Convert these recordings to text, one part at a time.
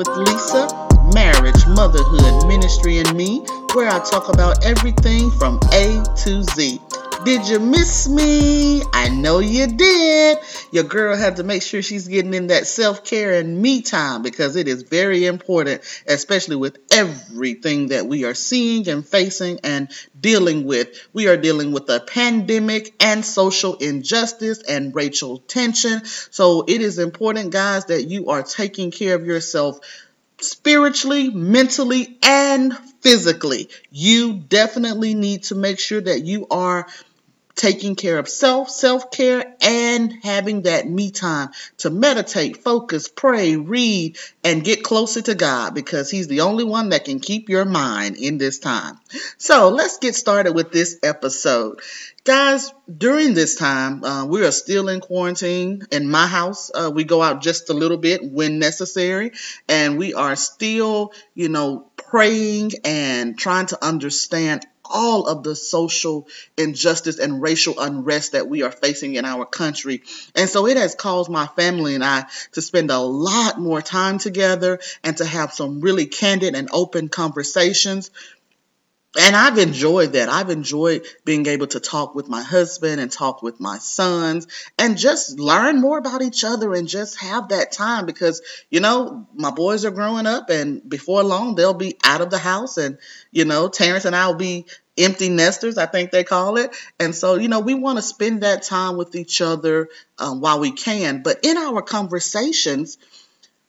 with Lisa Marriage, Motherhood, Ministry, and Me, where I talk about everything from A to Z. Did you miss me? I know you did. Your girl had to make sure she's getting in that self care and me time because it is very important, especially with everything that we are seeing and facing and dealing with. We are dealing with a pandemic and social injustice and racial tension. So it is important, guys, that you are taking care of yourself spiritually, mentally, and physically. You definitely need to make sure that you are taking care of self, self care, and having that me time to meditate, focus, pray, read, and get closer to God because He's the only one that can keep your mind in this time. So let's get started with this episode. Guys, during this time, uh, we are still in quarantine in my house. Uh, we go out just a little bit when necessary, and we are still, you know, praying and trying to understand all of the social injustice and racial unrest that we are facing in our country. And so it has caused my family and I to spend a lot more time together and to have some really candid and open conversations and I've enjoyed that. I've enjoyed being able to talk with my husband and talk with my sons and just learn more about each other and just have that time because, you know, my boys are growing up and before long they'll be out of the house and, you know, Terrence and I will be empty nesters, I think they call it. And so, you know, we want to spend that time with each other um, while we can. But in our conversations,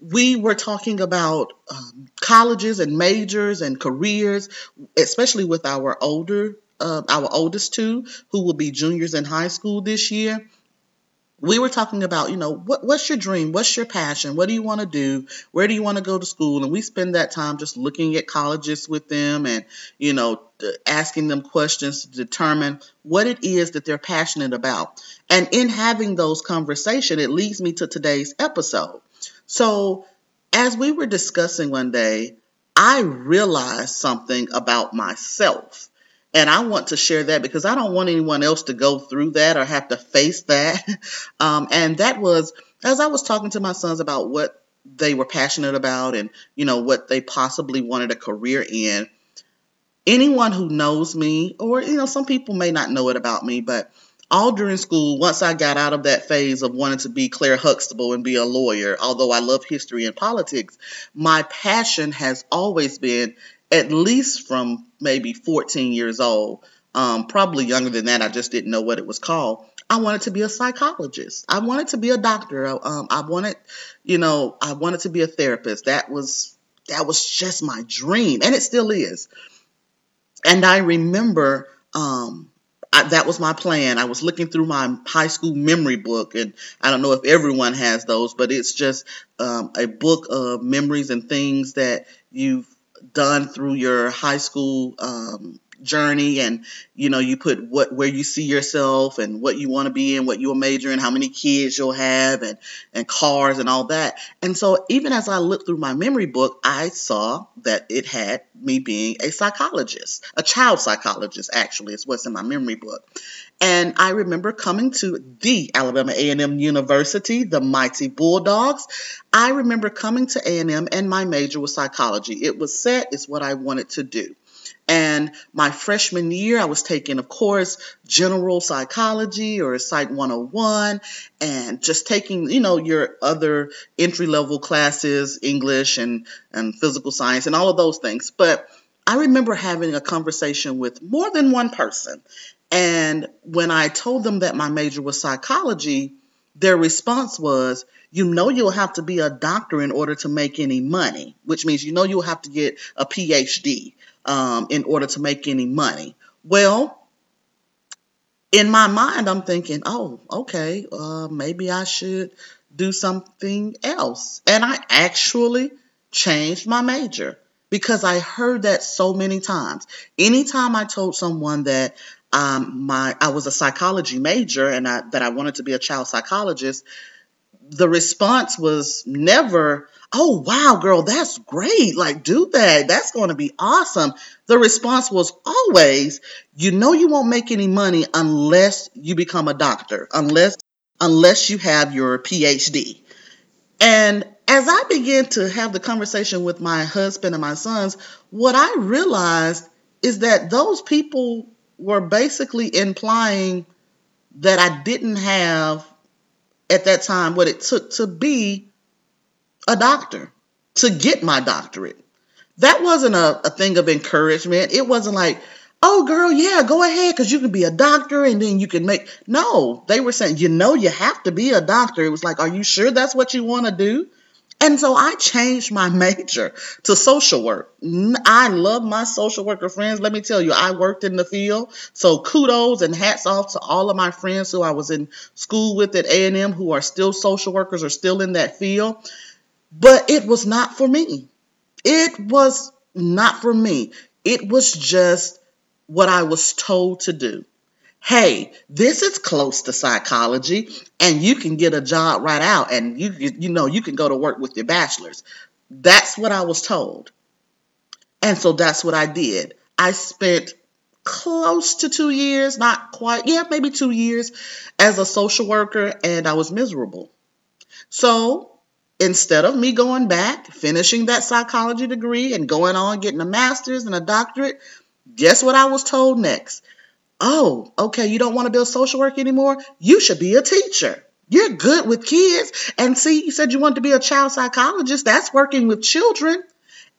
we were talking about um, colleges and majors and careers, especially with our older, uh, our oldest two, who will be juniors in high school this year. We were talking about, you know, what, what's your dream? What's your passion? What do you want to do? Where do you want to go to school? And we spend that time just looking at colleges with them and, you know, asking them questions to determine what it is that they're passionate about. And in having those conversations, it leads me to today's episode. So, as we were discussing one day, I realized something about myself. And I want to share that because I don't want anyone else to go through that or have to face that. Um, and that was as I was talking to my sons about what they were passionate about and, you know, what they possibly wanted a career in. Anyone who knows me, or, you know, some people may not know it about me, but all during school, once I got out of that phase of wanting to be Claire Huxtable and be a lawyer, although I love history and politics, my passion has always been, at least from maybe 14 years old, um, probably younger than that, I just didn't know what it was called. I wanted to be a psychologist. I wanted to be a doctor. Um, I wanted, you know, I wanted to be a therapist. That was that was just my dream, and it still is. And I remember um, I, that was my plan. I was looking through my high school memory book, and I don't know if everyone has those, but it's just um, a book of memories and things that you've done through your high school um, journey and you know you put what where you see yourself and what you want to be and what you'll major in how many kids you'll have and and cars and all that and so even as i looked through my memory book i saw that it had me being a psychologist a child psychologist actually is what's in my memory book and I remember coming to the Alabama A&M University, the Mighty Bulldogs. I remember coming to A&M and my major was psychology. It was set, it's what I wanted to do. And my freshman year, I was taking, of course, general psychology or Psych 101 and just taking, you know, your other entry level classes, English and, and physical science and all of those things. But I remember having a conversation with more than one person. And when I told them that my major was psychology, their response was, you know you'll have to be a doctor in order to make any money, which means you know you'll have to get a PhD um, in order to make any money. Well, in my mind, I'm thinking, oh, okay, uh, maybe I should do something else. And I actually changed my major because I heard that so many times. Anytime I told someone that um, my I was a psychology major and I, that I wanted to be a child psychologist, the response was never, oh, wow, girl, that's great. Like, do that. That's going to be awesome. The response was always, you know, you won't make any money unless you become a doctor, unless, unless you have your PhD. And as I began to have the conversation with my husband and my sons, what I realized is that those people were basically implying that I didn't have at that time what it took to be a doctor, to get my doctorate. That wasn't a, a thing of encouragement. It wasn't like, oh, girl, yeah, go ahead because you can be a doctor and then you can make. No, they were saying, you know, you have to be a doctor. It was like, are you sure that's what you want to do? And so I changed my major to social work. I love my social worker friends. Let me tell you, I worked in the field. So kudos and hats off to all of my friends who I was in school with at A&M who are still social workers or still in that field. But it was not for me. It was not for me. It was just what I was told to do hey, this is close to psychology and you can get a job right out and you you know you can go to work with your bachelor's. That's what I was told. And so that's what I did. I spent close to 2 years, not quite, yeah, maybe 2 years as a social worker and I was miserable. So, instead of me going back, finishing that psychology degree and going on getting a master's and a doctorate, guess what I was told next? Oh, okay, you don't want to be a social worker anymore? You should be a teacher. You're good with kids. And see, you said you wanted to be a child psychologist. That's working with children.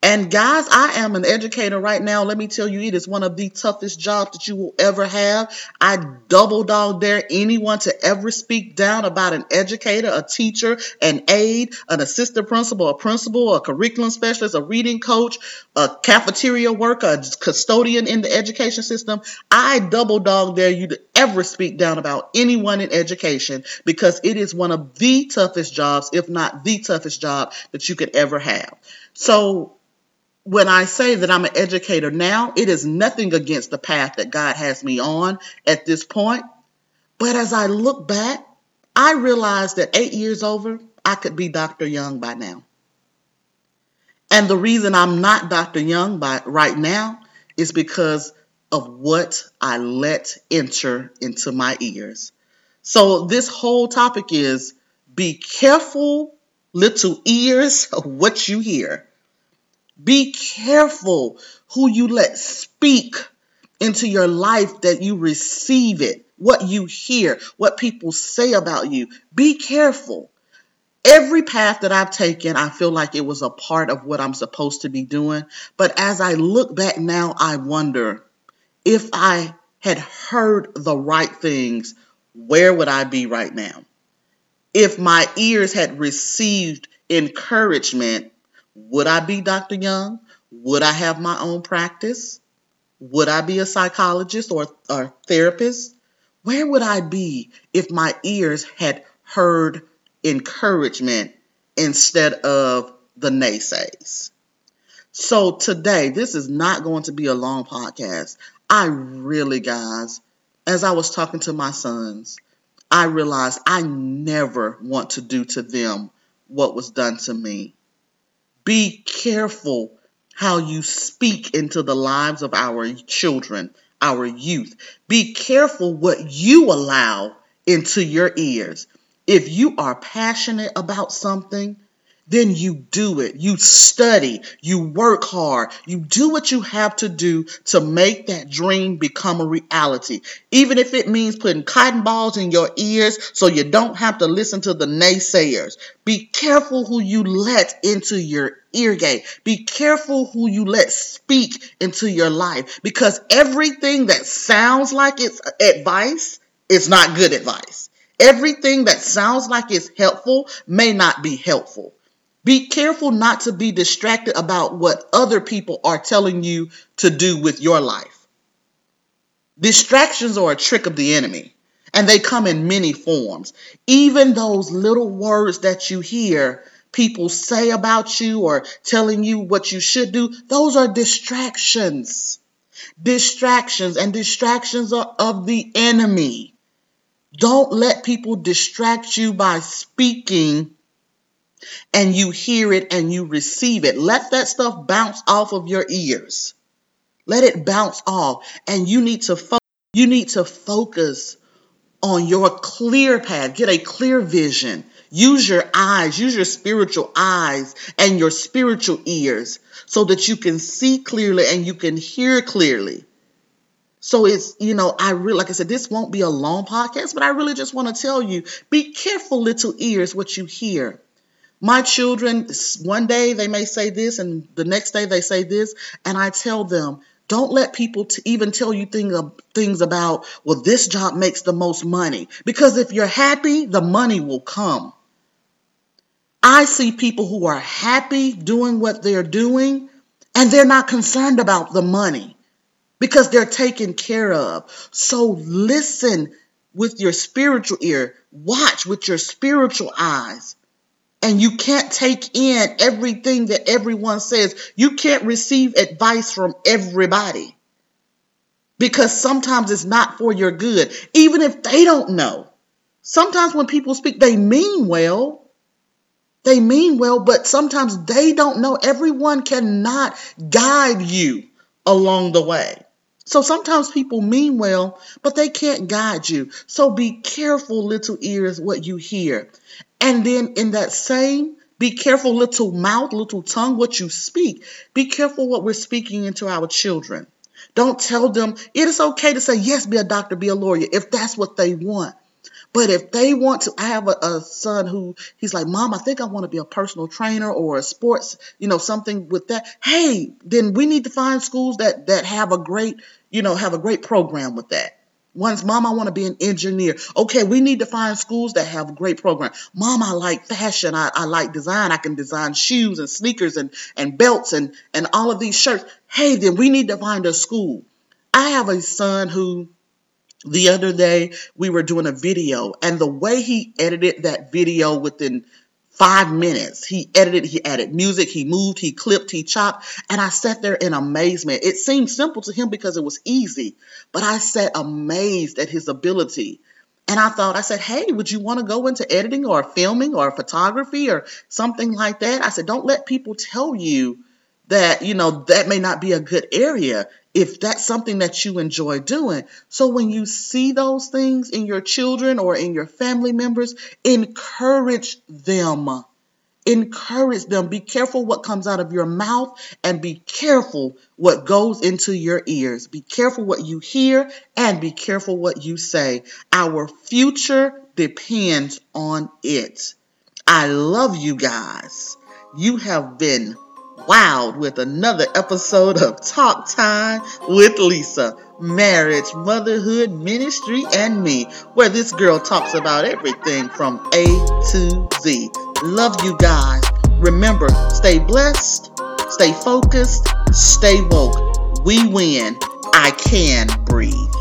And guys, I am an educator right now. Let me tell you, it is one of the toughest jobs that you will ever have. I double dog dare anyone to ever speak down about an educator, a teacher, an aide, an assistant principal, a principal, a curriculum specialist, a reading coach, a cafeteria worker, a custodian in the education system. I double dog dare you to ever speak down about anyone in education because it is one of the toughest jobs, if not the toughest job that you could ever have. So when I say that I'm an educator now, it is nothing against the path that God has me on at this point. But as I look back, I realize that eight years over, I could be Dr. Young by now. And the reason I'm not Dr. Young by right now is because of what I let enter into my ears. So this whole topic is be careful, little ears, of what you hear. Be careful who you let speak into your life that you receive it, what you hear, what people say about you. Be careful. Every path that I've taken, I feel like it was a part of what I'm supposed to be doing. But as I look back now, I wonder if I had heard the right things, where would I be right now? If my ears had received encouragement would I be Dr. Young? Would I have my own practice? Would I be a psychologist or a therapist? Where would I be if my ears had heard encouragement instead of the naysays? So today, this is not going to be a long podcast. I really, guys, as I was talking to my sons, I realized I never want to do to them what was done to me. Be careful how you speak into the lives of our children, our youth. Be careful what you allow into your ears. If you are passionate about something, then you do it. You study, you work hard, you do what you have to do to make that dream become a reality. Even if it means putting cotton balls in your ears so you don't have to listen to the naysayers. Be careful who you let into your ear gate. Be careful who you let speak into your life because everything that sounds like it's advice is not good advice. Everything that sounds like it's helpful may not be helpful. Be careful not to be distracted about what other people are telling you to do with your life. Distractions are a trick of the enemy, and they come in many forms. Even those little words that you hear people say about you or telling you what you should do, those are distractions. Distractions, and distractions are of the enemy. Don't let people distract you by speaking and you hear it and you receive it. Let that stuff bounce off of your ears. Let it bounce off. And you need to fo- you need to focus on your clear path. Get a clear vision. Use your eyes, use your spiritual eyes and your spiritual ears so that you can see clearly and you can hear clearly. So it's, you know, I really, like I said, this won't be a long podcast, but I really just want to tell you be careful, little ears, what you hear. My children, one day they may say this, and the next day they say this, and I tell them, don't let people to even tell you thing, things about, well, this job makes the most money. Because if you're happy, the money will come. I see people who are happy doing what they're doing, and they're not concerned about the money because they're taken care of. So listen with your spiritual ear, watch with your spiritual eyes. And you can't take in everything that everyone says. You can't receive advice from everybody because sometimes it's not for your good, even if they don't know. Sometimes when people speak, they mean well. They mean well, but sometimes they don't know. Everyone cannot guide you along the way. So sometimes people mean well, but they can't guide you. So be careful, little ears, what you hear. And then in that same, be careful, little mouth, little tongue, what you speak. Be careful what we're speaking into our children. Don't tell them it is okay to say, yes, be a doctor, be a lawyer, if that's what they want. But if they want to, I have a, a, son who he's like, Mom, I think I want to be a personal trainer or a sports, you know, something with that. Hey, then we need to find schools that that have a great, you know, have a great program with that. One's mom, I want to be an engineer. Okay, we need to find schools that have great program. Mom, I like fashion. I, I like design. I can design shoes and sneakers and, and belts and, and all of these shirts. Hey, then we need to find a school. I have a son who the other day we were doing a video and the way he edited that video within five minutes. He edited he added music he moved he clipped he chopped and i sat there in amazement. It seemed simple to him because it was easy but i sat amazed at his ability. And i thought i said hey would you want to go into editing or filming or photography or something like that? I said don't let people tell you that you know that may not be a good area if that's something that you enjoy doing. So when you see those things in your children or in your family members, encourage them. Encourage them. Be careful what comes out of your mouth and be careful what goes into your ears. Be careful what you hear and be careful what you say. Our future depends on it. I love you guys. You have been wowed with another episode of Talk Time with Lisa Marriage, Motherhood, Ministry, and Me, where this girl talks about everything from A to Z. Love you guys. Remember, stay blessed, stay focused, stay woke. We win. I can breathe.